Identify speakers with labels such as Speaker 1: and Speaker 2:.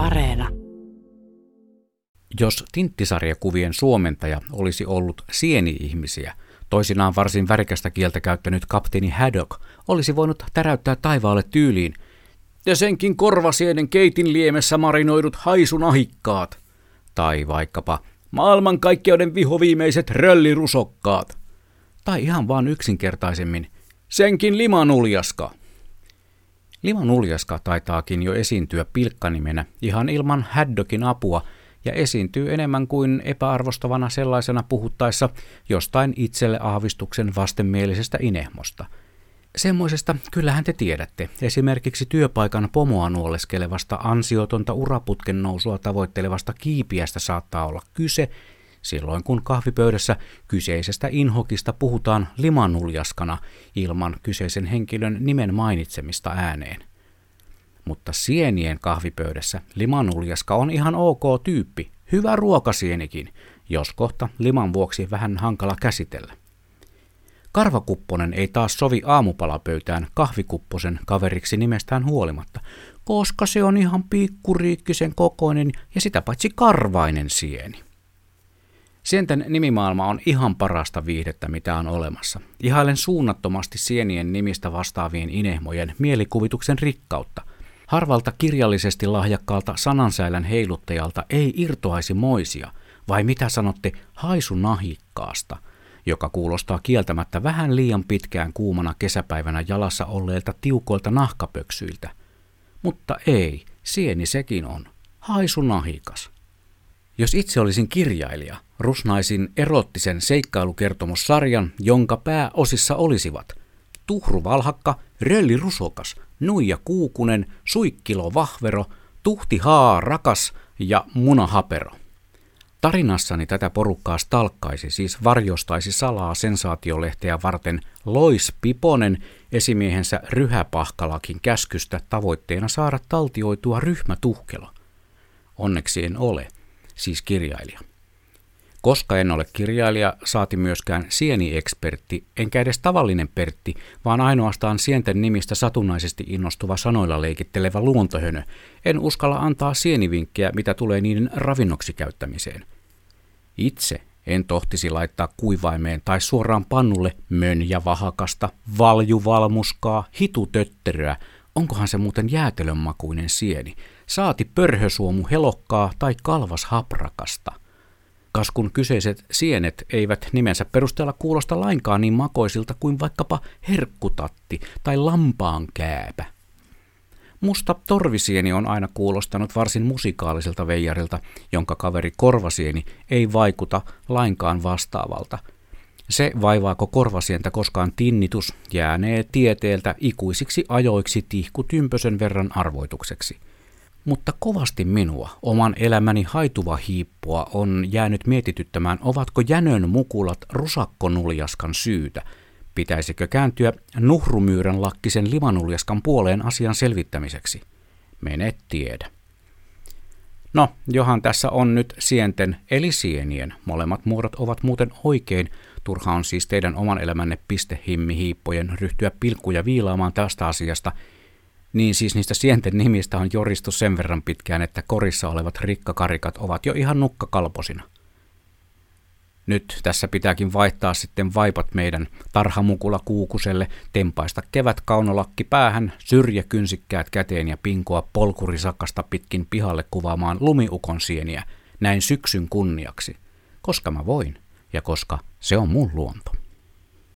Speaker 1: Areena.
Speaker 2: Jos tinttisarjakuvien suomentaja olisi ollut sieni-ihmisiä, toisinaan varsin värikästä kieltä käyttänyt kapteeni Haddock olisi voinut täräyttää taivaalle tyyliin ja senkin korvasienen keitin liemessä marinoidut haisunahikkaat. Tai vaikkapa maailmankaikkeuden vihoviimeiset röllirusokkaat. Tai ihan vaan yksinkertaisemmin, senkin limanuljaska. Limanuljaska taitaakin jo esiintyä pilkkanimenä ihan ilman Haddockin apua ja esiintyy enemmän kuin epäarvostavana sellaisena puhuttaessa jostain itselle aavistuksen vastenmielisestä inehmosta. Semmoisesta kyllähän te tiedätte, esimerkiksi työpaikan pomoa nuoleskelevasta ansiotonta uraputken nousua tavoittelevasta kiipiästä saattaa olla kyse, silloin kun kahvipöydässä kyseisestä inhokista puhutaan limanuljaskana ilman kyseisen henkilön nimen mainitsemista ääneen. Mutta sienien kahvipöydässä limanuljaska on ihan ok tyyppi, hyvä ruokasienikin, jos kohta liman vuoksi vähän hankala käsitellä. Karvakupponen ei taas sovi aamupalapöytään kahvikupposen kaveriksi nimestään huolimatta, koska se on ihan pikkuriikkisen kokoinen ja sitä paitsi karvainen sieni. Sienten nimimaailma on ihan parasta viihdettä, mitä on olemassa. Ihailen suunnattomasti sienien nimistä vastaavien inehmojen mielikuvituksen rikkautta. Harvalta kirjallisesti lahjakkaalta sanansäilän heiluttajalta ei irtoaisi moisia, vai mitä sanotte haisunahikkaasta, joka kuulostaa kieltämättä vähän liian pitkään kuumana kesäpäivänä jalassa olleilta tiukoilta nahkapöksyiltä. Mutta ei, sieni sekin on. Haisunahikas. Jos itse olisin kirjailija, rusnaisin erottisen seikkailukertomussarjan, jonka pääosissa olisivat Tuhru Valhakka, Rölli Rusokas, Nuija Kuukunen, Suikkilo Vahvero, Tuhti Haa Rakas ja Muna Hapero. Tarinassani tätä porukkaa stalkkaisi, siis varjostaisi salaa sensaatiolehteä varten Lois Piponen esimiehensä Ryhäpahkalakin käskystä tavoitteena saada taltioitua ryhmätuhkelo. Onneksi en ole – siis kirjailija. Koska en ole kirjailija, saati myöskään sieni-ekspertti, enkä edes tavallinen pertti, vaan ainoastaan sienten nimistä satunnaisesti innostuva sanoilla leikittelevä luontohönö, en uskalla antaa sienivinkkejä, mitä tulee niiden ravinnoksi käyttämiseen. Itse en tohtisi laittaa kuivaimeen tai suoraan pannulle mönjävahakasta, valjuvalmuskaa, hitutötteröä, onkohan se muuten jäätelön makuinen sieni, saati pörhösuomu helokkaa tai kalvas haprakasta. Kas kun kyseiset sienet eivät nimensä perusteella kuulosta lainkaan niin makoisilta kuin vaikkapa herkkutatti tai lampaan kääpä. Musta torvisieni on aina kuulostanut varsin musikaaliselta veijarilta, jonka kaveri korvasieni ei vaikuta lainkaan vastaavalta. Se vaivaako korvasientä koskaan tinnitus jäänee tieteeltä ikuisiksi ajoiksi tihku tympösen verran arvoitukseksi – mutta kovasti minua, oman elämäni haituva hiippua, on jäänyt mietityttämään, ovatko jänön mukulat rusakkonuljaskan syytä. Pitäisikö kääntyä nuhrumyyrän lakkisen limanuljaskan puoleen asian selvittämiseksi? Mene tiedä. No, johan tässä on nyt sienten eli sienien. Molemmat muodot ovat muuten oikein. Turha on siis teidän oman elämänne pistehimmihiippojen ryhtyä pilkkuja viilaamaan tästä asiasta – niin siis niistä sienten nimistä on joristu sen verran pitkään, että korissa olevat rikkakarikat ovat jo ihan nukkakalposina. Nyt tässä pitääkin vaihtaa sitten vaipat meidän tarhamukula kuukuselle, tempaista kevät kaunolakki päähän, syrjäkynsikkäät käteen ja pinkoa polkurisakasta pitkin pihalle kuvaamaan lumiukon sieniä, näin syksyn kunniaksi. Koska mä voin ja koska se on mun luonto.